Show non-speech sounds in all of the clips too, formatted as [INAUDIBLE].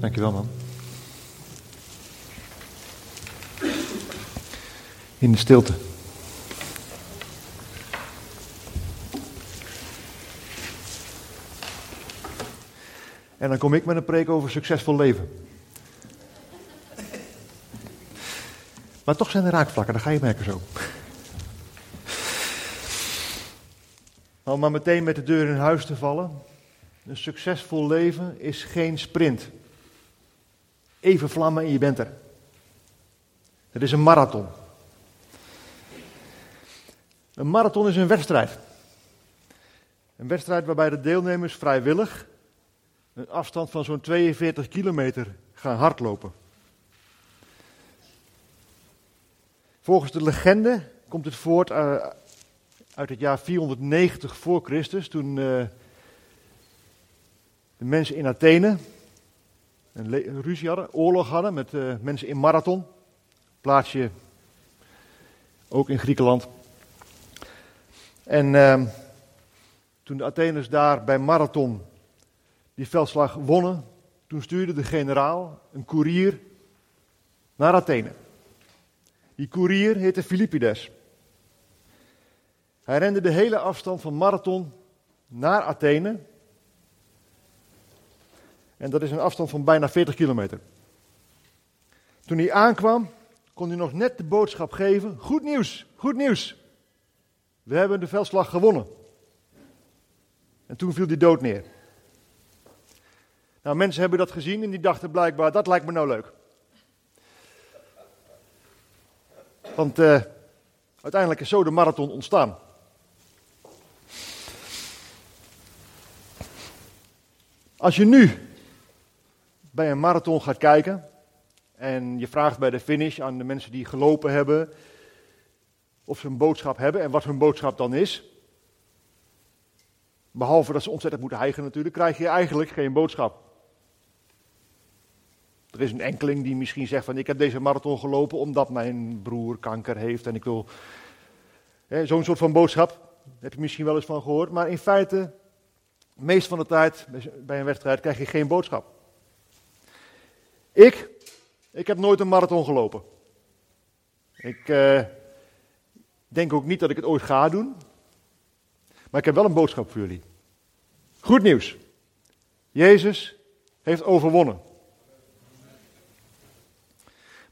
Dankjewel, man. In de stilte. En dan kom ik met een preek over succesvol leven. Maar toch zijn er raakvlakken, dat ga je merken zo. Om maar meteen met de deur in huis te vallen. Een succesvol leven is geen sprint. Even vlammen en je bent er. Het is een marathon. Een marathon is een wedstrijd. Een wedstrijd waarbij de deelnemers vrijwillig een afstand van zo'n 42 kilometer gaan hardlopen. Volgens de legende komt het voort uh, uit het jaar 490 voor Christus, toen uh, de mensen in Athene een ruzie hadden, oorlog hadden met uh, mensen in Marathon, plaatsje ook in Griekenland. En ehm, toen de Atheners daar bij Marathon die veldslag wonnen, toen stuurde de generaal een koerier naar Athene. Die koerier heette Philippides. Hij rende de hele afstand van Marathon naar Athene. En dat is een afstand van bijna 40 kilometer. Toen hij aankwam, kon hij nog net de boodschap geven: Goed nieuws, goed nieuws. We hebben de veldslag gewonnen. En toen viel hij dood neer. Nou, mensen hebben dat gezien en die dachten blijkbaar: dat lijkt me nou leuk. Want uh, uiteindelijk is zo de marathon ontstaan. Als je nu bij een marathon gaat kijken en je vraagt bij de finish aan de mensen die gelopen hebben of ze een boodschap hebben en wat hun boodschap dan is, behalve dat ze ontzettend moeten hijgen natuurlijk, krijg je eigenlijk geen boodschap. Er is een enkeling die misschien zegt van ik heb deze marathon gelopen omdat mijn broer kanker heeft en ik wil... Zo'n soort van boodschap, heb je misschien wel eens van gehoord. Maar in feite, meest van de tijd bij een wedstrijd krijg je geen boodschap. Ik, ik heb nooit een marathon gelopen. Ik uh, denk ook niet dat ik het ooit ga doen. Maar ik heb wel een boodschap voor jullie. Goed nieuws. Jezus heeft overwonnen.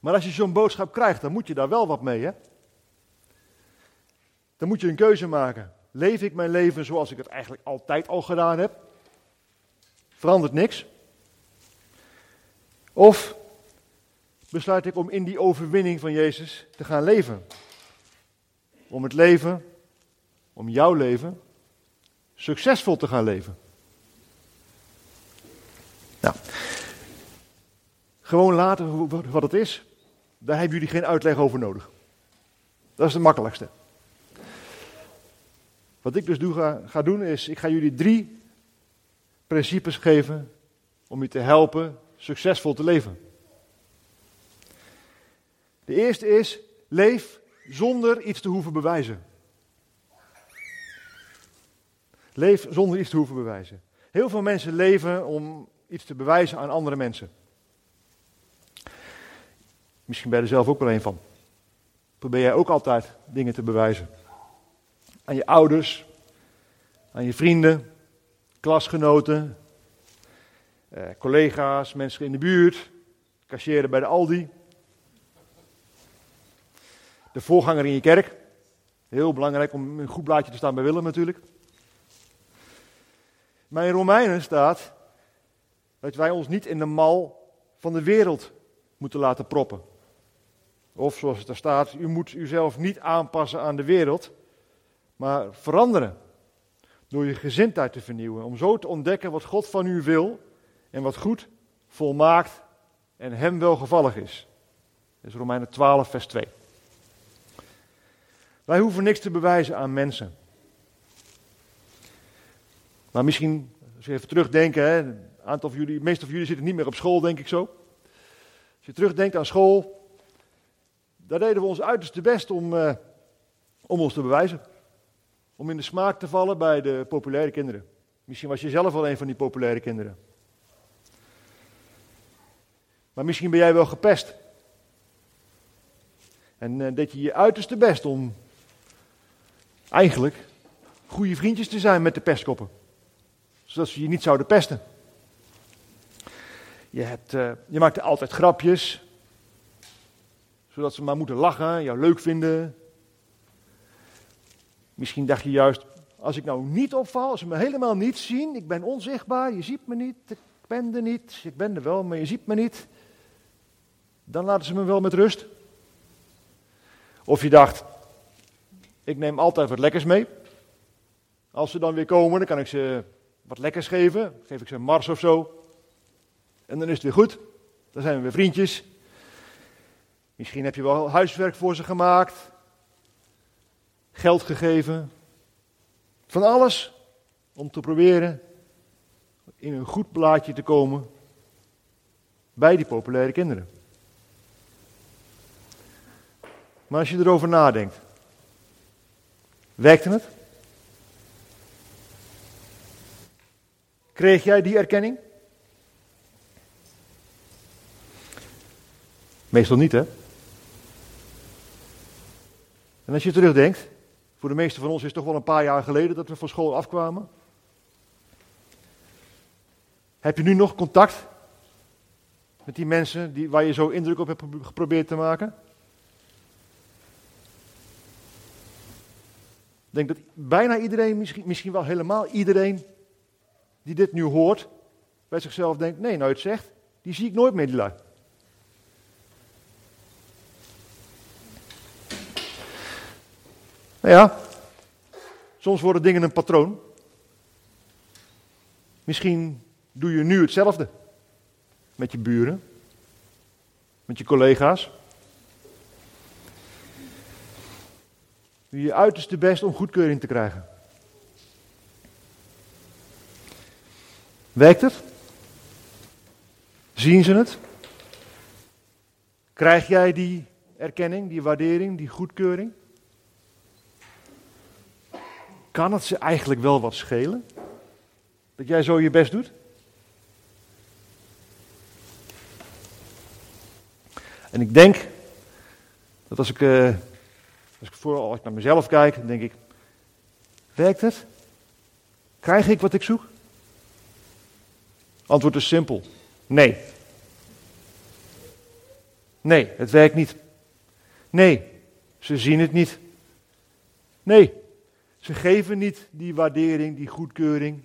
Maar als je zo'n boodschap krijgt, dan moet je daar wel wat mee, hè? Dan moet je een keuze maken. Leef ik mijn leven zoals ik het eigenlijk altijd al gedaan heb? Verandert niks? Of besluit ik om in die overwinning van Jezus te gaan leven? Om het leven, om jouw leven, succesvol te gaan leven. Nou, gewoon laten wat het is. Daar hebben jullie geen uitleg over nodig. Dat is de makkelijkste. Wat ik dus doe, ga, ga doen is, ik ga jullie drie principes geven om je te helpen succesvol te leven. De eerste is, leef zonder iets te hoeven bewijzen. Leef zonder iets te hoeven bewijzen. Heel veel mensen leven om iets te bewijzen aan andere mensen. Misschien ben je er zelf ook wel een van. Probeer jij ook altijd dingen te bewijzen. Aan je ouders, aan je vrienden, klasgenoten, eh, collega's, mensen in de buurt, kassieren bij de Aldi. De voorganger in je kerk. Heel belangrijk om een goed blaadje te staan bij Willem natuurlijk. Maar in Romeinen staat dat wij ons niet in de mal van de wereld moeten laten proppen. Of zoals het er staat, u moet uzelf niet aanpassen aan de wereld, maar veranderen. Door je gezindheid te vernieuwen. Om zo te ontdekken wat God van u wil en wat goed, volmaakt en hem welgevallig is. Dat is Romeinen 12, vers 2. Wij hoeven niks te bewijzen aan mensen. Maar misschien, als je even terugdenken, hè, een aantal van jullie, de meeste van jullie zitten niet meer op school, denk ik zo. Als je terugdenkt aan school, daar deden we ons uiterste best om, uh, om ons te bewijzen. Om in de smaak te vallen bij de populaire kinderen. Misschien was je zelf wel een van die populaire kinderen. Maar misschien ben jij wel gepest. En uh, deed je je uiterste best om eigenlijk goede vriendjes te zijn met de pestkoppen. Zodat ze je niet zouden pesten. Je, hebt, uh, je maakte altijd grapjes. Zodat ze maar moeten lachen, jou leuk vinden. Misschien dacht je juist, als ik nou niet opval, als ze me helemaal niet zien, ik ben onzichtbaar, je ziet me niet, ik ben er niet, ik ben er wel, maar je ziet me niet. Dan laten ze me wel met rust. Of je dacht, ik neem altijd wat lekkers mee. Als ze dan weer komen, dan kan ik ze wat lekkers geven. Geef ik ze een mars of zo. En dan is het weer goed. Dan zijn we weer vriendjes. Misschien heb je wel huiswerk voor ze gemaakt. Geld gegeven. Van alles om te proberen in een goed blaadje te komen bij die populaire kinderen. Maar als je erover nadenkt, werkte het? Kreeg jij die erkenning? Meestal niet, hè? En als je terugdenkt, voor de meeste van ons is het toch wel een paar jaar geleden dat we van school afkwamen. Heb je nu nog contact met die mensen die, waar je zo indruk op hebt geprobeerd te maken? Ik denk dat bijna iedereen, misschien, misschien wel helemaal iedereen die dit nu hoort, bij zichzelf denkt: nee, nou het zegt, die zie ik nooit meer, die lui. Nou ja, soms worden dingen een patroon. Misschien doe je nu hetzelfde met je buren, met je collega's. Doe je uiterste best om goedkeuring te krijgen. Werkt het? Zien ze het? Krijg jij die erkenning, die waardering, die goedkeuring? Kan het ze eigenlijk wel wat schelen? Dat jij zo je best doet? En ik denk dat als ik, uh, als ik vooral als ik naar mezelf kijk, dan denk ik, werkt het? Krijg ik wat ik zoek? Antwoord is simpel. Nee. Nee, het werkt niet. Nee, ze zien het niet. Nee, ze geven niet die waardering, die goedkeuring.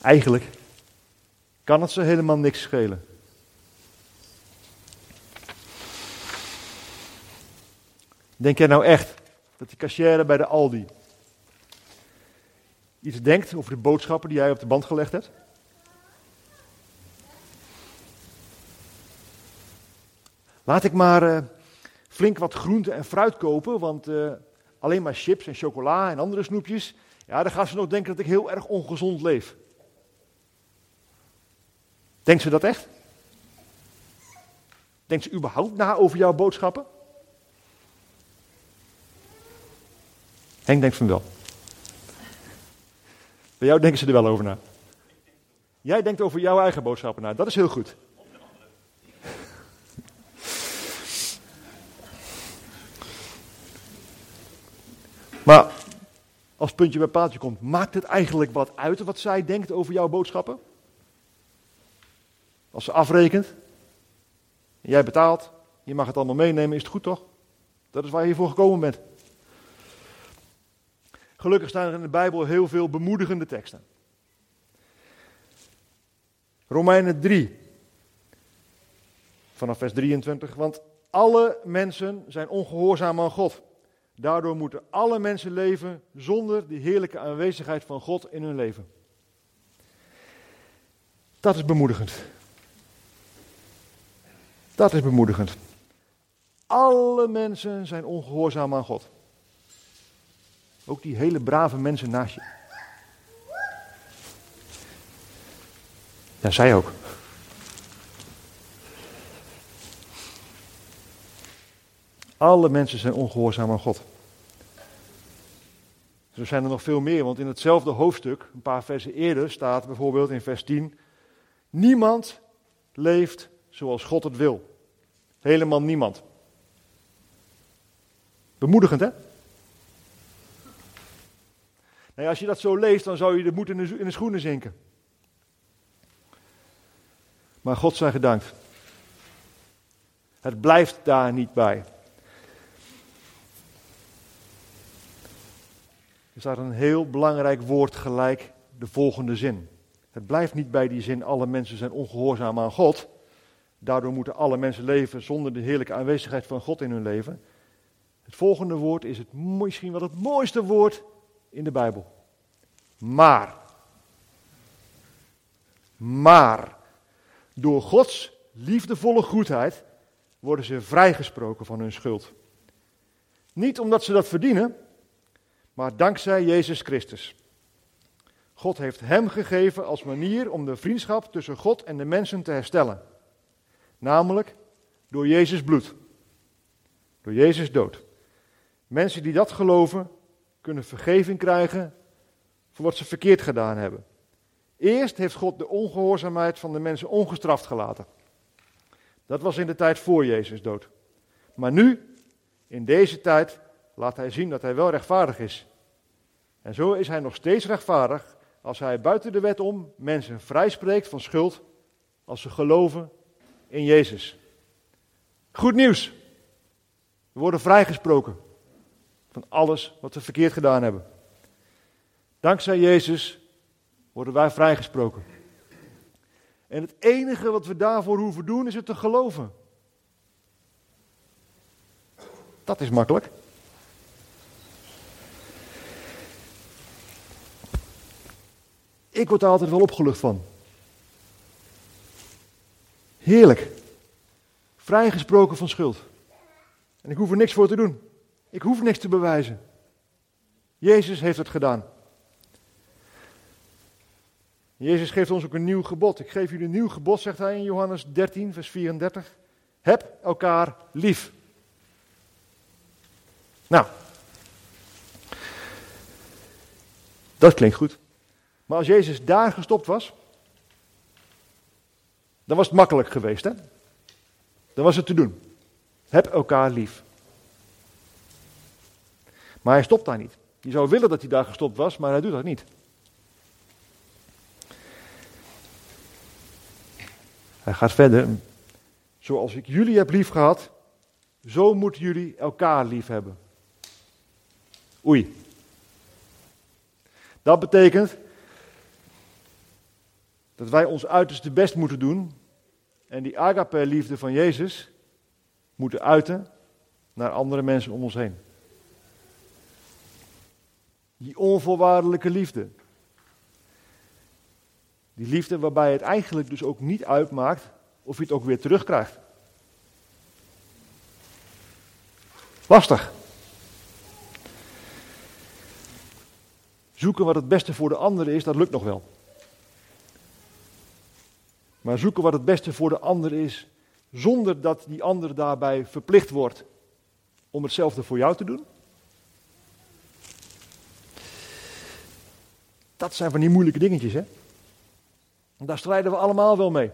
Eigenlijk kan het ze helemaal niks schelen. Denk jij nou echt dat die cashier bij de Aldi iets denkt over de boodschappen die jij op de band gelegd hebt? Laat ik maar uh, flink wat groente en fruit kopen, want uh, alleen maar chips en chocola en andere snoepjes, ja, dan gaan ze nog denken dat ik heel erg ongezond leef. Denkt ze dat echt? Denkt ze überhaupt na over jouw boodschappen? Henk denkt van wel. Bij jou denken ze er wel over na. Jij denkt over jouw eigen boodschappen na. Dat is heel goed. Maar als puntje bij paaltje komt, maakt het eigenlijk wat uit wat zij denkt over jouw boodschappen? Als ze afrekent, en jij betaalt, je mag het allemaal meenemen, is het goed toch? Dat is waar je hiervoor gekomen bent. Gelukkig staan er in de Bijbel heel veel bemoedigende teksten. Romeinen 3, vanaf vers 23. Want alle mensen zijn ongehoorzaam aan God. Daardoor moeten alle mensen leven zonder de heerlijke aanwezigheid van God in hun leven. Dat is bemoedigend. Dat is bemoedigend. Alle mensen zijn ongehoorzaam aan God. Ook die hele brave mensen naast je. Ja, zij ook. Alle mensen zijn ongehoorzaam aan God. Zo zijn er nog veel meer, want in hetzelfde hoofdstuk, een paar versen eerder, staat bijvoorbeeld in vers 10: Niemand leeft zoals God het wil. Helemaal niemand. Bemoedigend, hè? Als je dat zo leest, dan zou je de moed in de, in de schoenen zinken. Maar God zij gedankt. Het blijft daar niet bij. Er staat een heel belangrijk woord gelijk de volgende zin. Het blijft niet bij die zin, alle mensen zijn ongehoorzaam aan God. Daardoor moeten alle mensen leven zonder de heerlijke aanwezigheid van God in hun leven. Het volgende woord is het, misschien wel het mooiste woord in de Bijbel. Maar. Maar. Door Gods liefdevolle goedheid worden ze vrijgesproken van hun schuld. Niet omdat ze dat verdienen, maar dankzij Jezus Christus. God heeft Hem gegeven als manier om de vriendschap tussen God en de mensen te herstellen. Namelijk door Jezus bloed. Door Jezus dood. Mensen die dat geloven, kunnen vergeving krijgen voor wat ze verkeerd gedaan hebben. Eerst heeft God de ongehoorzaamheid van de mensen ongestraft gelaten. Dat was in de tijd voor Jezus dood. Maar nu, in deze tijd, laat hij zien dat hij wel rechtvaardig is. En zo is hij nog steeds rechtvaardig als hij buiten de wet om mensen vrijspreekt van schuld als ze geloven in Jezus. Goed nieuws. We worden vrijgesproken van alles wat we verkeerd gedaan hebben. Dankzij Jezus worden wij vrijgesproken. En het enige wat we daarvoor hoeven doen is het te geloven. Dat is makkelijk. Ik word daar altijd wel opgelucht van. Heerlijk. Vrijgesproken van schuld. En ik hoef er niks voor te doen. Ik hoef niks te bewijzen. Jezus heeft het gedaan. Jezus geeft ons ook een nieuw gebod. Ik geef jullie een nieuw gebod, zegt hij in Johannes 13, vers 34. Heb elkaar lief. Nou, dat klinkt goed. Maar als Jezus daar gestopt was, dan was het makkelijk geweest, hè? Dan was het te doen. Heb elkaar lief. Maar hij stopt daar niet. Je zou willen dat hij daar gestopt was, maar hij doet dat niet. Hij gaat verder. Zoals ik jullie heb lief gehad, zo moeten jullie elkaar lief hebben. Oei. Dat betekent dat wij ons uiterste best moeten doen en die agape-liefde van Jezus moeten uiten naar andere mensen om ons heen. Die onvoorwaardelijke liefde. Die liefde waarbij het eigenlijk dus ook niet uitmaakt of je het ook weer terugkrijgt. Lastig. Zoeken wat het beste voor de ander is, dat lukt nog wel. Maar zoeken wat het beste voor de ander is, zonder dat die ander daarbij verplicht wordt om hetzelfde voor jou te doen. Dat zijn van die moeilijke dingetjes, hè? Daar strijden we allemaal wel mee.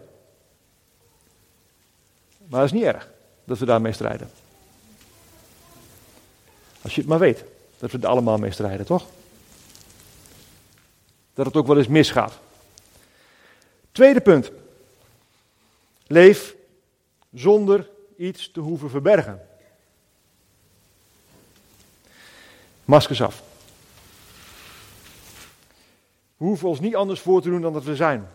Maar dat is niet erg dat we daarmee strijden. Als je het maar weet dat we er allemaal mee strijden, toch? Dat het ook wel eens misgaat. Tweede punt. Leef zonder iets te hoeven verbergen. Maskers af. We hoeven ons niet anders voor te doen dan dat we zijn.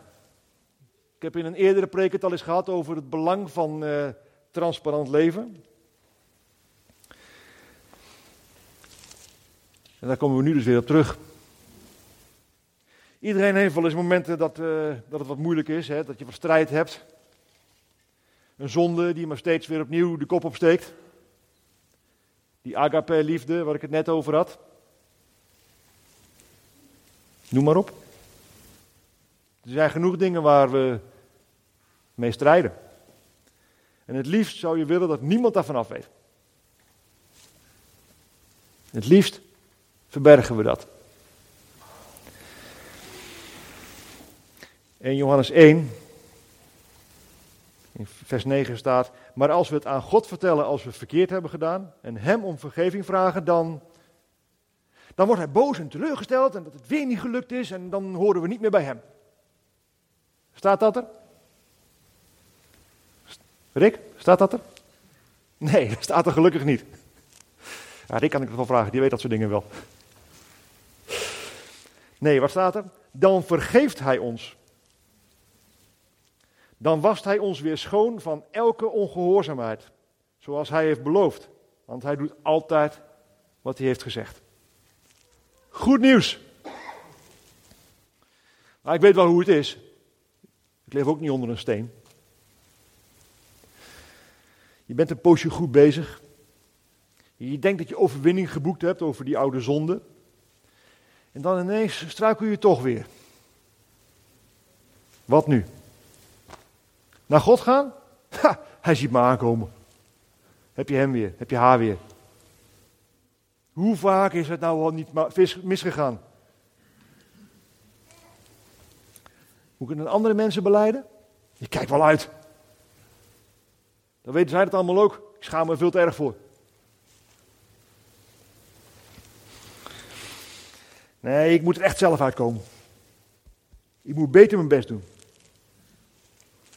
Ik heb in een eerdere preek het al eens gehad over het belang van uh, transparant leven. En daar komen we nu dus weer op terug. Iedereen heeft wel eens momenten dat, uh, dat het wat moeilijk is, hè, dat je wat strijd hebt. Een zonde die maar steeds weer opnieuw de kop opsteekt. Die agape-liefde waar ik het net over had. Noem maar op. Er zijn genoeg dingen waar we mee strijden. En het liefst zou je willen dat niemand daarvan af weet. Het liefst verbergen we dat. In Johannes 1 In vers 9 staat, maar als we het aan God vertellen als we verkeerd hebben gedaan en Hem om vergeving vragen, dan, dan wordt Hij boos en teleurgesteld en dat het weer niet gelukt is en dan horen we niet meer bij Hem. Staat dat er? Rick, staat dat er? Nee, [LAUGHS] dat staat er gelukkig niet. Ja, Rick kan ik het wel vragen, die weet dat soort dingen wel. Nee, wat staat er? Dan vergeeft Hij ons dan wast hij ons weer schoon van elke ongehoorzaamheid, zoals hij heeft beloofd. Want hij doet altijd wat hij heeft gezegd. Goed nieuws. Maar ik weet wel hoe het is. Ik leef ook niet onder een steen. Je bent een poosje goed bezig. Je denkt dat je overwinning geboekt hebt over die oude zonde. En dan ineens struikel je toch weer. Wat nu? Naar God gaan? Hij ziet me aankomen. Heb je hem weer? Heb je haar weer? Hoe vaak is het nou al niet misgegaan? Het aan andere mensen beleiden? Je kijkt wel uit. Dan weten zij het allemaal ook. Ik schaam me veel te erg voor. Nee, ik moet er echt zelf uitkomen. Ik moet beter mijn best doen.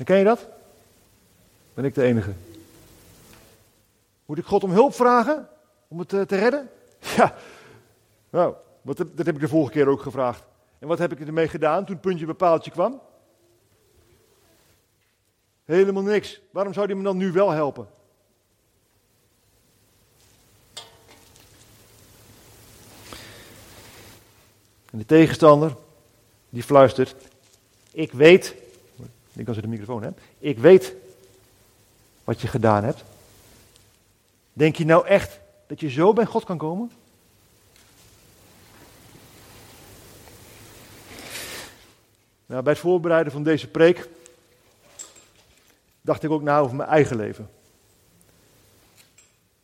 Ken je dat? Ben ik de enige? Moet ik God om hulp vragen? Om het eh, te redden? Ja, nou, wat, dat heb ik de vorige keer ook gevraagd. En wat heb ik ermee gedaan toen puntje bepaaltje kwam? Helemaal niks. Waarom zou die me dan nu wel helpen? En de tegenstander, die fluistert: Ik weet ik als je de microfoon hebt. Ik weet wat je gedaan hebt. Denk je nou echt dat je zo bij God kan komen? Nou, bij het voorbereiden van deze preek dacht ik ook na over mijn eigen leven.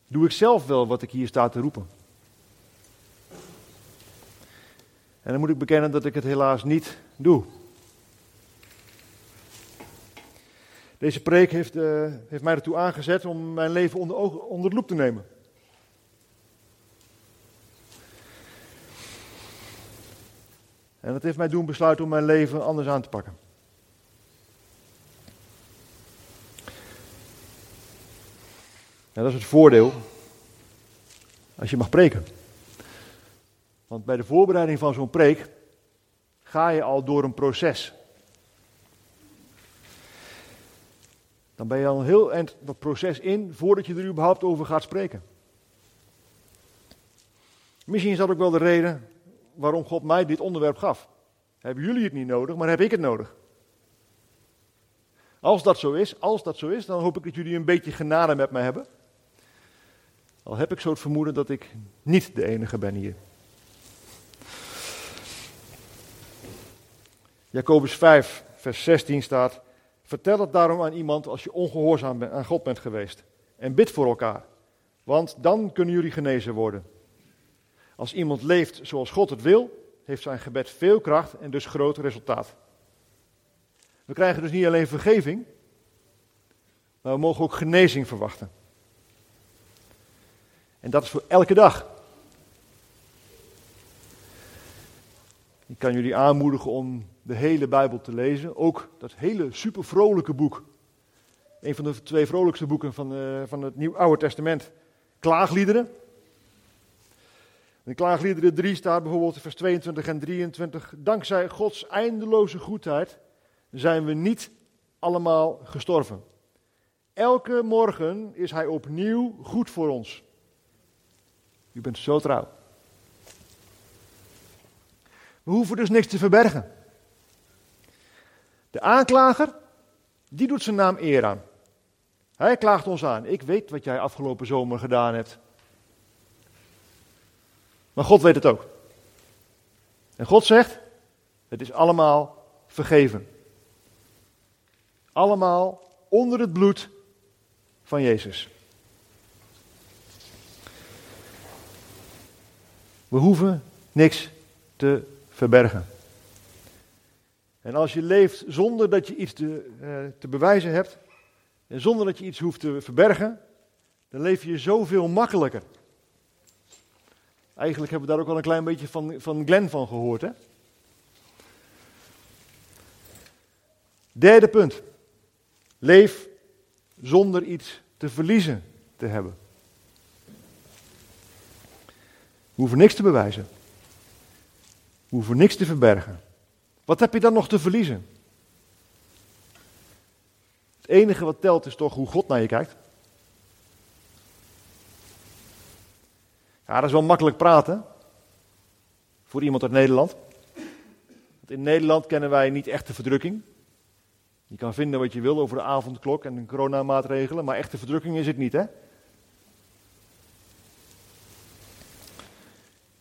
Doe ik zelf wel wat ik hier sta te roepen? En dan moet ik bekennen dat ik het helaas niet doe. Deze preek heeft, uh, heeft mij ertoe aangezet om mijn leven onder, onder de loep te nemen. En dat heeft mij doen besluiten om mijn leven anders aan te pakken. dat is het voordeel als je mag preken. Want bij de voorbereiding van zo'n preek ga je al door een proces. Dan ben je al heel eind dat proces in voordat je er überhaupt over gaat spreken. Misschien is dat ook wel de reden waarom God mij dit onderwerp gaf. Hebben jullie het niet nodig, maar heb ik het nodig? Als dat zo is, als dat zo is, dan hoop ik dat jullie een beetje genade met mij hebben. Al heb ik zo het vermoeden dat ik niet de enige ben hier. Jacobus 5, vers 16 staat: Vertel het daarom aan iemand als je ongehoorzaam aan God bent geweest. En bid voor elkaar, want dan kunnen jullie genezen worden. Als iemand leeft zoals God het wil, heeft zijn gebed veel kracht en dus groot resultaat. We krijgen dus niet alleen vergeving, maar we mogen ook genezing verwachten. En dat is voor elke dag. Ik kan jullie aanmoedigen om de hele Bijbel te lezen. Ook dat hele super vrolijke boek. Een van de twee vrolijkste boeken van, uh, van het Nieuw Oude Testament. Klaagliederen. In Klaagliederen 3 staat bijvoorbeeld vers 22 en 23. Dankzij Gods eindeloze goedheid zijn we niet allemaal gestorven. Elke morgen is Hij opnieuw goed voor ons. U bent zo trouw. We hoeven dus niks te verbergen. De aanklager, die doet zijn naam eer aan. Hij klaagt ons aan. Ik weet wat jij afgelopen zomer gedaan hebt. Maar God weet het ook. En God zegt, het is allemaal vergeven. Allemaal onder het bloed van Jezus. We hoeven niks te verbergen. En als je leeft zonder dat je iets te, uh, te bewijzen hebt, En zonder dat je iets hoeft te verbergen, dan leef je zoveel makkelijker. Eigenlijk hebben we daar ook al een klein beetje van, van Glenn van gehoord. Hè? Derde punt. Leef zonder iets te verliezen te hebben. We hoeven niks te bewijzen. We hoeven niks te verbergen. Wat heb je dan nog te verliezen? Het enige wat telt is toch hoe God naar je kijkt. Ja, dat is wel makkelijk praten. Voor iemand uit Nederland. Want in Nederland kennen wij niet echte verdrukking. Je kan vinden wat je wil over de avondklok en de coronamaatregelen, maar echte verdrukking is het niet, hè?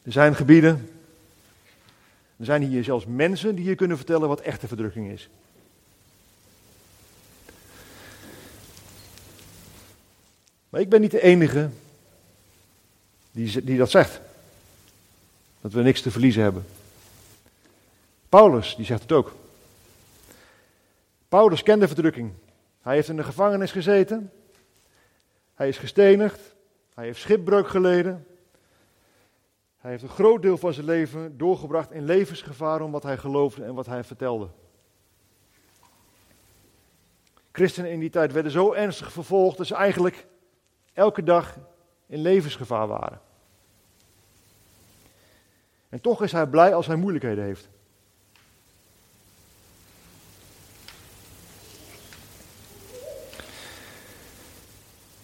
Er zijn gebieden, er zijn hier zelfs mensen die je kunnen vertellen wat echte verdrukking is. Maar ik ben niet de enige die, die dat zegt. Dat we niks te verliezen hebben. Paulus, die zegt het ook. Paulus kende verdrukking. Hij heeft in de gevangenis gezeten. Hij is gestenigd. Hij heeft schipbreuk geleden. Hij heeft een groot deel van zijn leven doorgebracht in levensgevaar om wat hij geloofde en wat hij vertelde. Christenen in die tijd werden zo ernstig vervolgd dat ze eigenlijk elke dag in levensgevaar waren. En toch is hij blij als hij moeilijkheden heeft.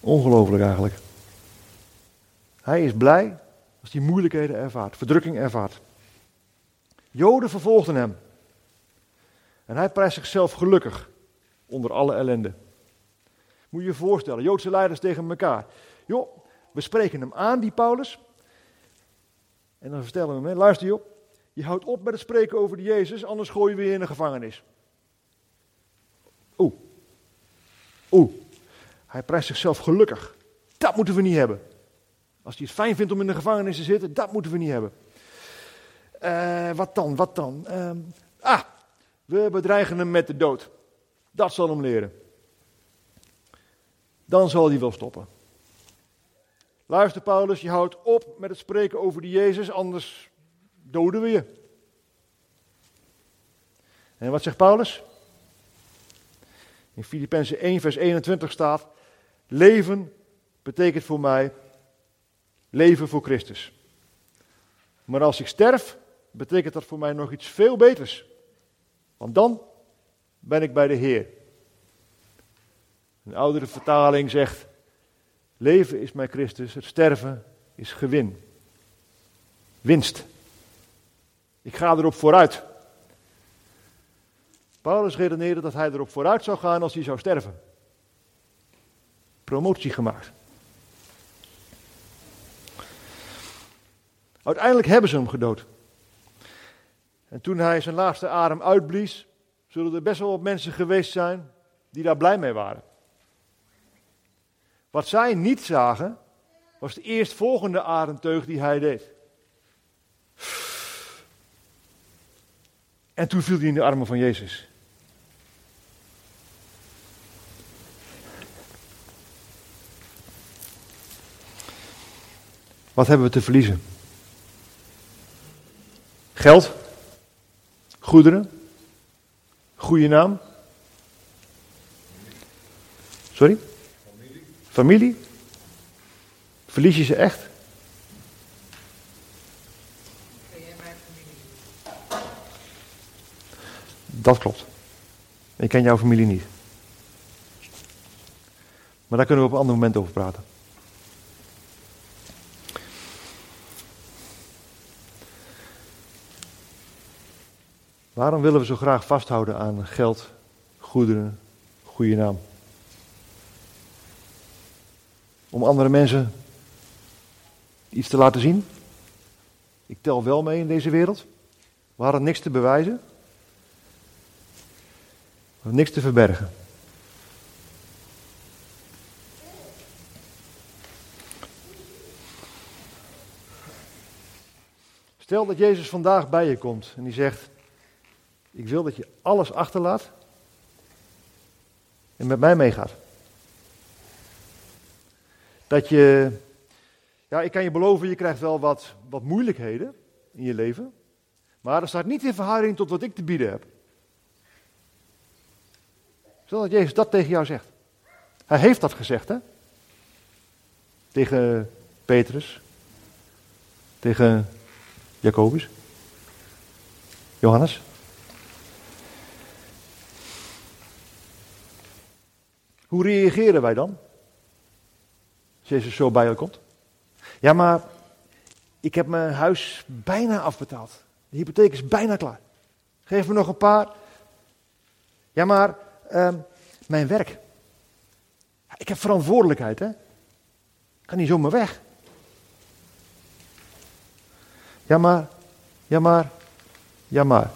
Ongelooflijk eigenlijk. Hij is blij als hij moeilijkheden ervaart, verdrukking ervaart. Joden vervolgden hem. En hij prijst zichzelf gelukkig onder alle ellende. Moet je je voorstellen, Joodse leiders tegen elkaar. Joh, we spreken hem aan, die Paulus. En dan vertellen we hem, luister joh, je houdt op met het spreken over die Jezus, anders gooi je weer in de gevangenis. Oeh. Oeh. Hij prijst zichzelf gelukkig. Dat moeten we niet hebben. Als hij het fijn vindt om in de gevangenis te zitten, dat moeten we niet hebben. Uh, wat dan, wat dan? Uh, ah, we bedreigen hem met de dood. Dat zal hem leren. Dan zal hij wel stoppen. Luister Paulus, je houdt op met het spreken over die Jezus, anders doden we je. En wat zegt Paulus? In Filippenzen 1 vers 21 staat, leven betekent voor mij leven voor Christus. Maar als ik sterf, betekent dat voor mij nog iets veel beters. Want dan ben ik bij de Heer. Een oudere vertaling zegt, Leven is mijn Christus, het sterven is gewin. Winst. Ik ga erop vooruit. Paulus redeneerde dat hij erop vooruit zou gaan als hij zou sterven. Promotie gemaakt. Uiteindelijk hebben ze hem gedood. En toen hij zijn laatste adem uitblies, zullen er best wel wat mensen geweest zijn die daar blij mee waren. Wat zij niet zagen, was de eerstvolgende ademteug die hij deed. En toen viel hij in de armen van Jezus. Wat hebben we te verliezen? Geld, goederen, goede naam. Sorry? Familie? Verlies je ze echt? Dat klopt. Ik ken jouw familie niet. Maar daar kunnen we op een ander moment over praten. Waarom willen we zo graag vasthouden aan geld, goederen, goede naam? Om andere mensen iets te laten zien. Ik tel wel mee in deze wereld. We hadden niks te bewijzen. We hadden niks te verbergen. Stel dat Jezus vandaag bij je komt en die zegt: Ik wil dat je alles achterlaat en met mij meegaat. Dat je, ja, ik kan je beloven, je krijgt wel wat, wat moeilijkheden in je leven. Maar dat staat niet in verhouding tot wat ik te bieden heb. Stel dat Jezus dat tegen jou zegt. Hij heeft dat gezegd, hè? Tegen Petrus. Tegen Jacobus. Johannes. Hoe reageren wij dan? Jezus zo bij je komt. Ja, maar ik heb mijn huis bijna afbetaald. De hypotheek is bijna klaar. Geef me nog een paar. Ja, maar uh, mijn werk. Ik heb verantwoordelijkheid, hè? Ik kan niet zomaar weg. Ja, maar, ja, maar, ja, maar.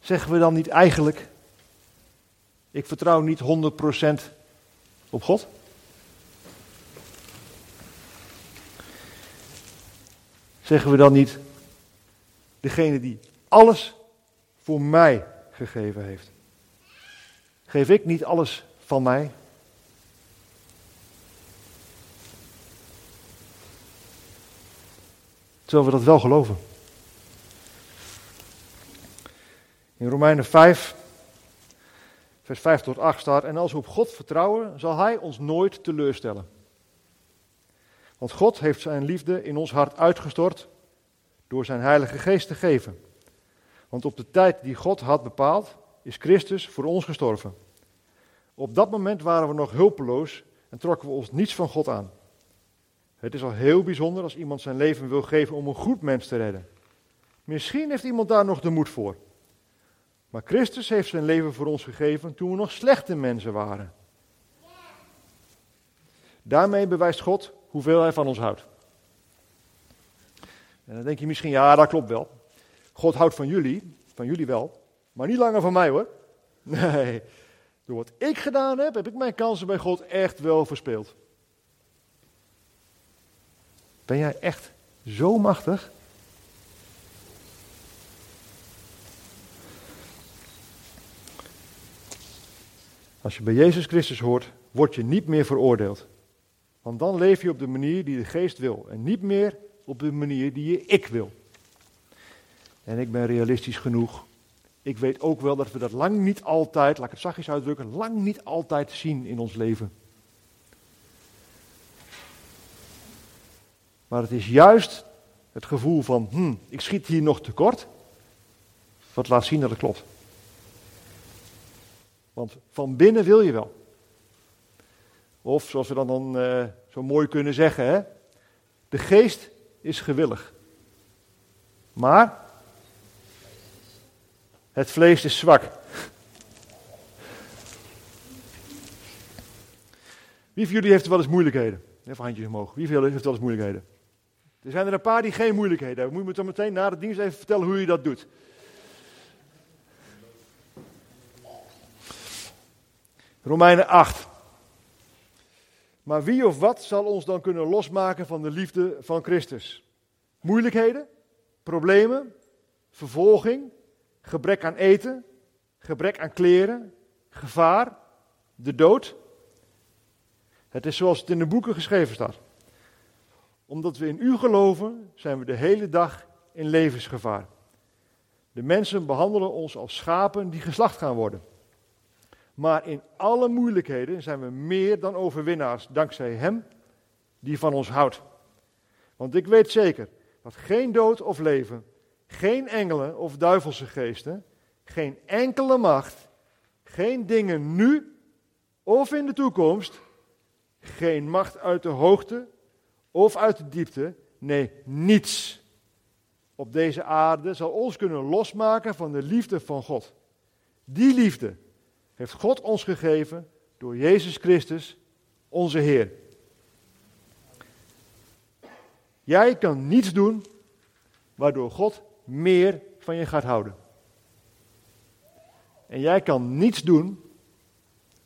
Zeggen we dan niet eigenlijk, ik vertrouw niet 100% op God? Zeggen we dan niet, degene die alles voor mij gegeven heeft. Geef ik niet alles van mij? Terwijl we dat wel geloven. In Romeinen 5, vers 5 tot 8 staat: En als we op God vertrouwen, zal Hij ons nooit teleurstellen. Want God heeft Zijn liefde in ons hart uitgestort door Zijn Heilige Geest te geven. Want op de tijd die God had bepaald, is Christus voor ons gestorven. Op dat moment waren we nog hulpeloos en trokken we ons niets van God aan. Het is al heel bijzonder als iemand zijn leven wil geven om een goed mens te redden. Misschien heeft iemand daar nog de moed voor. Maar Christus heeft zijn leven voor ons gegeven toen we nog slechte mensen waren. Daarmee bewijst God hoeveel hij van ons houdt. En dan denk je misschien, ja, dat klopt wel. God houdt van jullie, van jullie wel, maar niet langer van mij hoor. [LAUGHS] Nee, door wat ik gedaan heb, heb ik mijn kansen bij God echt wel verspeeld. Ben jij echt zo machtig? Als je bij Jezus Christus hoort, word je niet meer veroordeeld. Want dan leef je op de manier die de geest wil en niet meer op de manier die je ik wil. En ik ben realistisch genoeg. Ik weet ook wel dat we dat lang niet altijd, laat ik het zachtjes uitdrukken, lang niet altijd zien in ons leven. Maar het is juist het gevoel van, hm, ik schiet hier nog tekort, wat laat zien dat het klopt. Want van binnen wil je wel. Of zoals we dan, dan uh, zo mooi kunnen zeggen, hè, de geest is gewillig. Maar het vlees is zwak. Wie van jullie heeft wel eens moeilijkheden? Even handjes omhoog. Wie van jullie heeft wel eens moeilijkheden? Er zijn er een paar die geen moeilijkheden hebben. Moet je me dan meteen na de dienst even vertellen hoe je dat doet. Romeinen 8. Maar wie of wat zal ons dan kunnen losmaken van de liefde van Christus? Moeilijkheden? Problemen? Vervolging? Gebrek aan eten? Gebrek aan kleren? Gevaar? De dood? Het is zoals het in de boeken geschreven staat. Omdat we in u geloven, zijn we de hele dag in levensgevaar. De mensen behandelen ons als schapen die geslacht gaan worden. Maar in alle moeilijkheden zijn we meer dan overwinnaars dankzij Hem die van ons houdt. Want ik weet zeker dat geen dood of leven, geen engelen of duivelse geesten, geen enkele macht, geen dingen nu of in de toekomst, geen macht uit de hoogte of uit de diepte, nee, niets op deze aarde zal ons kunnen losmaken van de liefde van God. Die liefde heeft God ons gegeven door Jezus Christus, onze Heer. Jij kan niets doen waardoor God meer van je gaat houden. En jij kan niets doen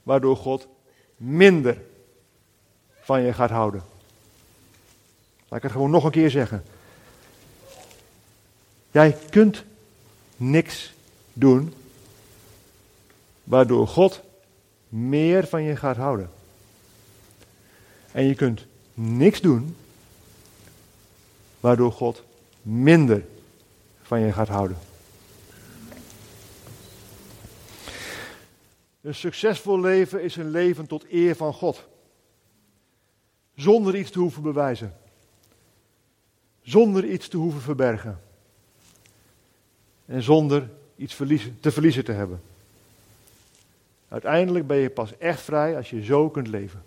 waardoor God minder van je gaat houden. Laat ik het gewoon nog een keer zeggen. Jij kunt niks doen waardoor God meer van je gaat houden. En je kunt niks doen waardoor God minder van je gaat houden. Een succesvol leven is een leven tot eer van God. Zonder iets te hoeven bewijzen. Zonder iets te hoeven verbergen. En zonder iets te verliezen te hebben. Uiteindelijk ben je pas echt vrij als je zo kunt leven.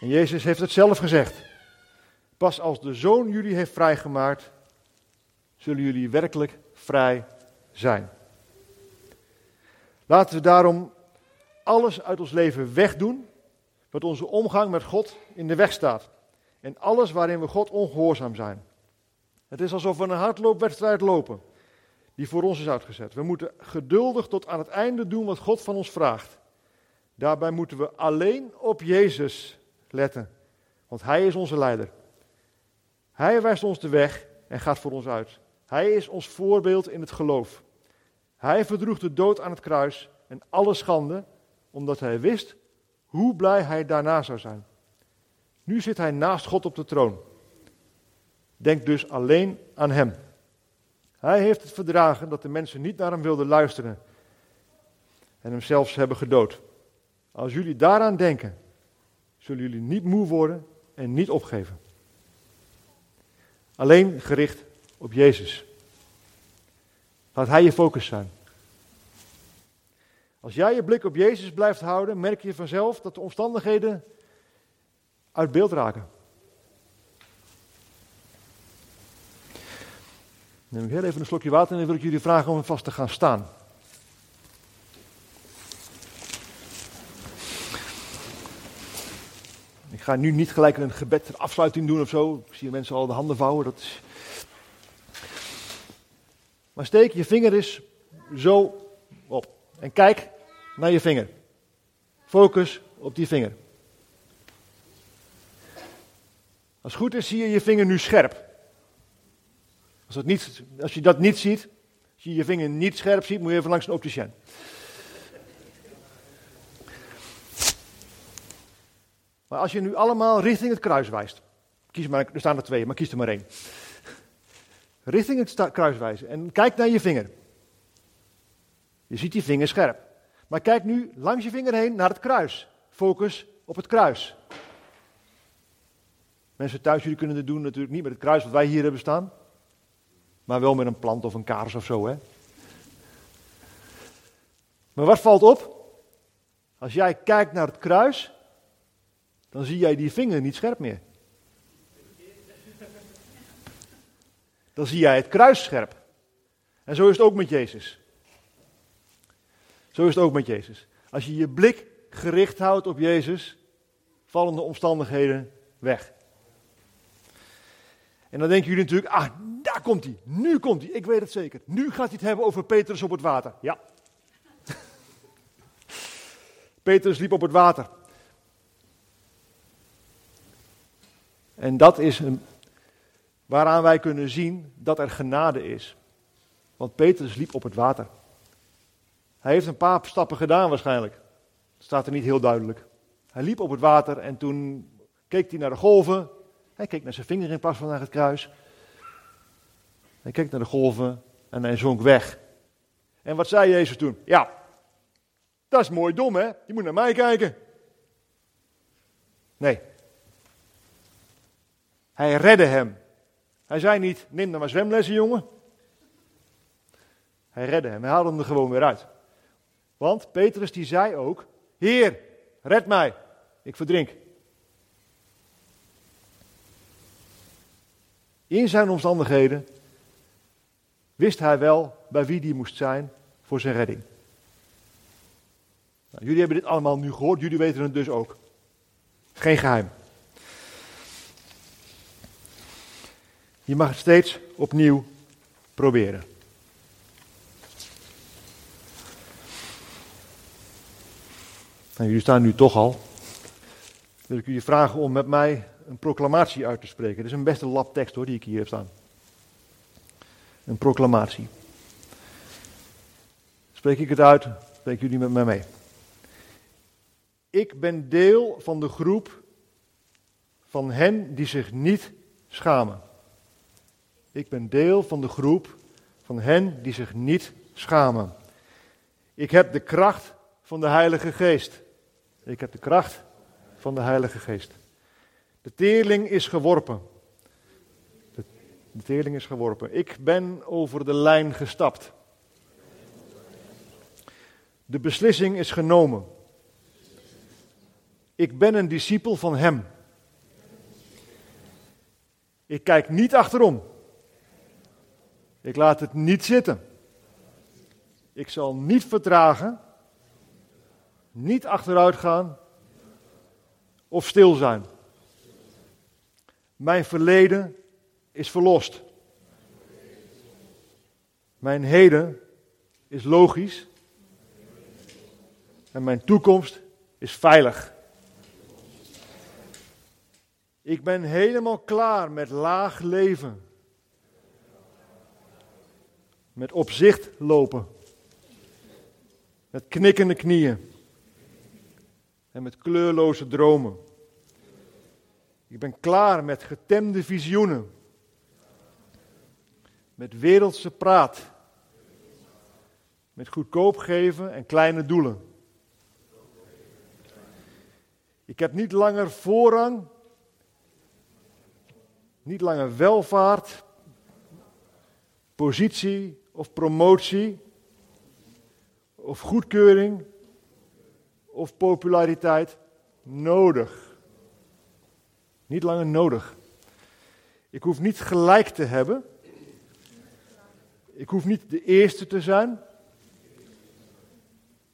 En Jezus heeft het zelf gezegd. Pas als de Zoon jullie heeft vrijgemaakt, zullen jullie werkelijk vrij zijn. Laten we daarom alles uit ons leven wegdoen wat onze omgang met God in de weg staat. En alles waarin we God ongehoorzaam zijn. Het is alsof we een hardloopwedstrijd lopen die voor ons is uitgezet. We moeten geduldig tot aan het einde doen wat God van ons vraagt. Daarbij moeten we alleen op Jezus letten, want Hij is onze leider. Hij wijst ons de weg en gaat voor ons uit. Hij is ons voorbeeld in het geloof. Hij verdroeg de dood aan het kruis en alle schande, omdat hij wist hoe blij hij daarna zou zijn. Nu zit hij naast God op de troon. Denk dus alleen aan hem. Hij heeft het verdragen dat de mensen niet naar hem wilden luisteren en hem zelfs hebben gedood. Als jullie daaraan denken, zullen jullie niet moe worden en niet opgeven. Alleen gericht op Jezus. Laat Hij je focus zijn. Als jij je blik op Jezus blijft houden, merk je vanzelf dat de omstandigheden uit beeld raken. Neem ik heel even een slokje water en dan wil ik jullie vragen om vast te gaan staan. Ik ga nu niet gelijk een gebed afsluiting doen of zo. Ik zie mensen al de handen vouwen. Dat. Maar steek je vinger eens zo op. En kijk naar je vinger. Focus op die vinger. Als het goed is, zie je je vinger nu scherp. Als, niet, als je dat niet ziet, als je je vinger niet scherp ziet, moet je even langs een opticien. Maar als je nu allemaal richting het kruis wijst. Kies maar, er staan er twee, maar kies er maar één. Richting het kruis wijzen en kijk naar je vinger. Je ziet die vinger scherp. Maar kijk nu langs je vinger heen naar het kruis. Focus op het kruis. Mensen thuis, jullie kunnen het doen natuurlijk niet met het kruis wat wij hier hebben staan. Maar wel met een plant of een kaars of zo, hè. Maar wat valt op? Als jij kijkt naar het kruis, dan zie jij die vinger niet scherp meer. Dan zie jij het kruis scherp. En zo is het ook met Jezus. Zo is het ook met Jezus. Als je je blik gericht houdt op Jezus, vallen de omstandigheden weg. En dan denken jullie natuurlijk, ah, daar komt hij, nu komt hij, ik weet het zeker. Nu gaat hij het hebben over Petrus op het water. Ja. [LAUGHS] Petrus liep op het water. En dat is een, waaraan wij kunnen zien dat er genade is. Want Petrus liep op het water. Hij heeft een paar stappen gedaan waarschijnlijk. Dat staat er niet heel duidelijk. Hij liep op het water en toen keek hij naar de golven. Hij keek naar zijn vinger in plaats van naar het kruis. Hij keek naar de golven en hij zonk weg. En wat zei Jezus toen? Ja, dat is mooi dom hè, je moet naar mij kijken. Nee. Hij redde hem. Hij zei niet, neem dan maar zwemlessen jongen. Hij redde hem, hij haalde hem er gewoon weer uit. Want Petrus die zei ook, Heer, red mij, ik verdrink. In zijn omstandigheden wist hij wel bij wie die moest zijn voor zijn redding. Nou, jullie hebben dit allemaal nu gehoord, jullie weten het dus ook. Geen geheim. Je mag het steeds opnieuw proberen. Nou, jullie staan nu toch al. Wil ik jullie vragen om met mij een proclamatie uit te spreken. Dit is een beste lab tekst hoor, die ik hier heb staan. Een proclamatie. Spreek ik het uit, spreek jullie met mij mee. Ik ben deel van de groep van hen die zich niet schamen. Ik ben deel van de groep van hen die zich niet schamen. Ik heb de kracht van de Heilige Geest. Ik heb de kracht van de Heilige Geest. De teerling is geworpen. De, teerling is geworpen. Ik ben over de lijn gestapt. De beslissing is genomen. Ik ben een discipel van Hem. Ik kijk niet achterom. Ik laat het niet zitten. Ik zal niet vertragen, niet achteruit gaan of stil zijn. Mijn verleden is verlost. Mijn heden is logisch. En mijn toekomst is veilig. Ik ben helemaal klaar met laag leven. Met opzicht lopen. Met knikkende knieën. En met kleurloze dromen. Ik ben klaar met getemde visioenen. Met wereldse praat. Met goedkoop geven en kleine doelen. Ik heb niet langer voorrang, niet langer welvaart, positie of promotie, of goedkeuring, of populariteit nodig. Niet langer nodig. Ik hoef niet gelijk te hebben. Ik hoef niet de eerste te zijn,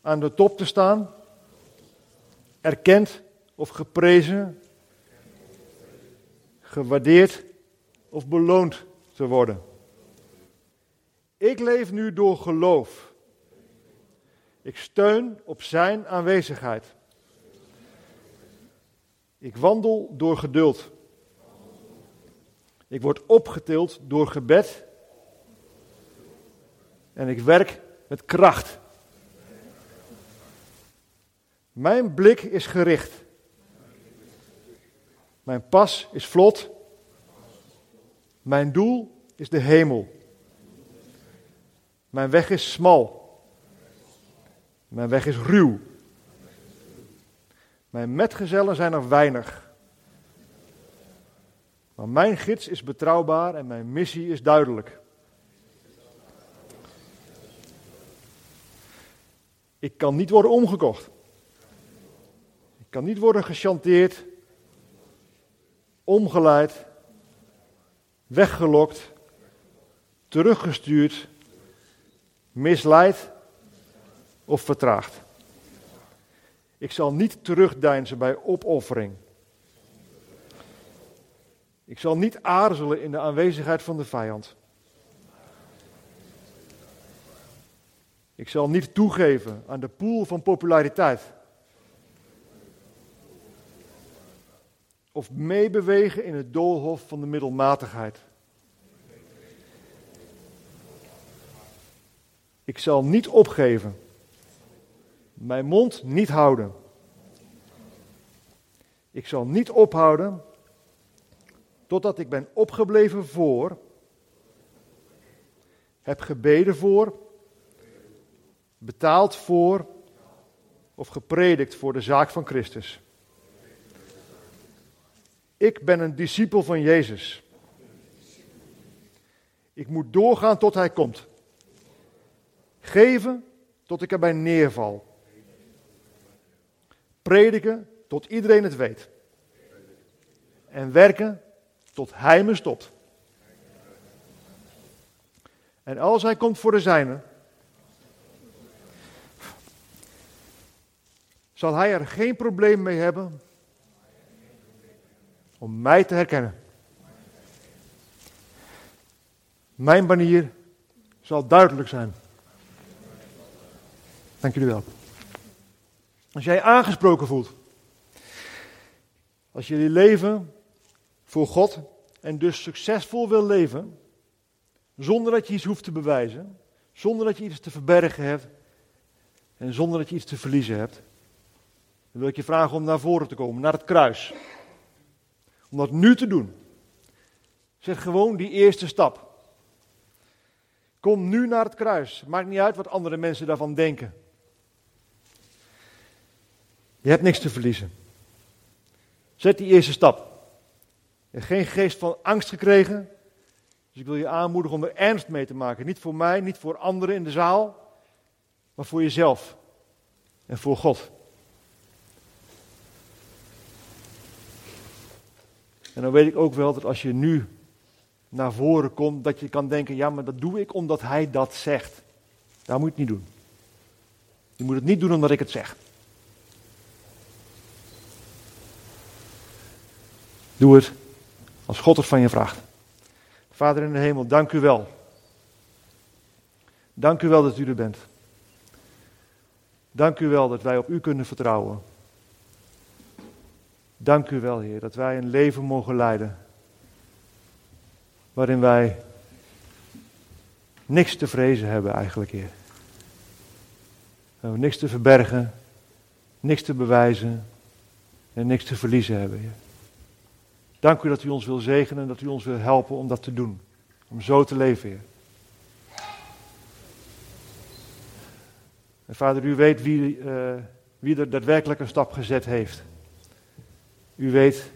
aan de top te staan, erkend of geprezen, gewaardeerd of beloond te worden. Ik leef nu door geloof. Ik steun op Zijn aanwezigheid. Ik wandel door geduld. Ik word opgetild door gebed. En ik werk met kracht. Mijn blik is gericht. Mijn pas is vlot. Mijn doel is de hemel. Mijn weg is smal. Mijn weg is ruw. Mijn metgezellen zijn er weinig. Maar mijn gids is betrouwbaar en mijn missie is duidelijk. Ik kan niet worden omgekocht. Ik kan niet worden gechanteerd omgeleid, weggelokt, teruggestuurd, misleid of vertraagd. Ik zal niet terugdeinzen bij opoffering. Ik zal niet aarzelen in de aanwezigheid van de vijand. Ik zal niet toegeven aan de poel van populariteit. of meebewegen in het doolhof van de middelmatigheid. Ik zal niet opgeven, mijn mond niet houden. Ik zal niet ophouden totdat ik ben opgebleven voor, heb gebeden voor, betaald voor of gepredikt voor de zaak van Christus. Ik ben een discipel van Jezus. Ik moet doorgaan tot Hij komt. Geven tot ik erbij neerval. Prediken tot iedereen het weet. En werken tot Hij me stopt. En als Hij komt voor de zijnen, zal Hij er geen probleem mee hebben om mij te herkennen. Mijn banier zal duidelijk zijn. Dank jullie wel. Als jij aangesproken voelt, als jullie leven voor God en dus succesvol wil leven, zonder dat je iets hoeft te bewijzen, zonder dat je iets te verbergen hebt en zonder dat je iets te verliezen hebt, Dan wil ik je vragen om naar voren te komen, naar het kruis. Om dat nu te doen. Zet gewoon die eerste stap. Kom nu naar het kruis. Maakt niet uit wat andere mensen daarvan denken. Je hebt niks te verliezen. Zet die eerste stap. Je hebt geen geest van angst gekregen. Dus ik wil je aanmoedigen om er ernst mee te maken. Niet voor mij, niet voor anderen in de zaal, maar voor jezelf en voor God. En dan weet ik ook wel dat als je nu naar voren komt, dat je kan denken, ja, maar dat doe ik omdat hij dat zegt. Dat moet je het niet doen. Je moet het niet doen omdat ik het zeg. Doe het als God het van je vraagt. Vader in de hemel, dank u wel. Dank u wel dat u er bent. Dank u wel dat wij op u kunnen vertrouwen. Dank u wel, Heer, dat wij een leven mogen leiden waarin wij niks te vrezen hebben eigenlijk, Heer. We niks te verbergen, niks te bewijzen en niks te verliezen hebben, Heer. Dank u dat u ons wil zegenen en dat u ons wil helpen om dat te doen. Om zo te leven, Heer. En vader, u weet wie, uh, wie er daadwerkelijk een stap gezet heeft. U weet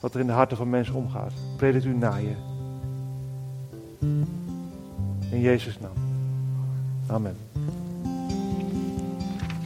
wat er in de harten van mensen omgaat. Predik u na je. In Jezus' naam. Amen.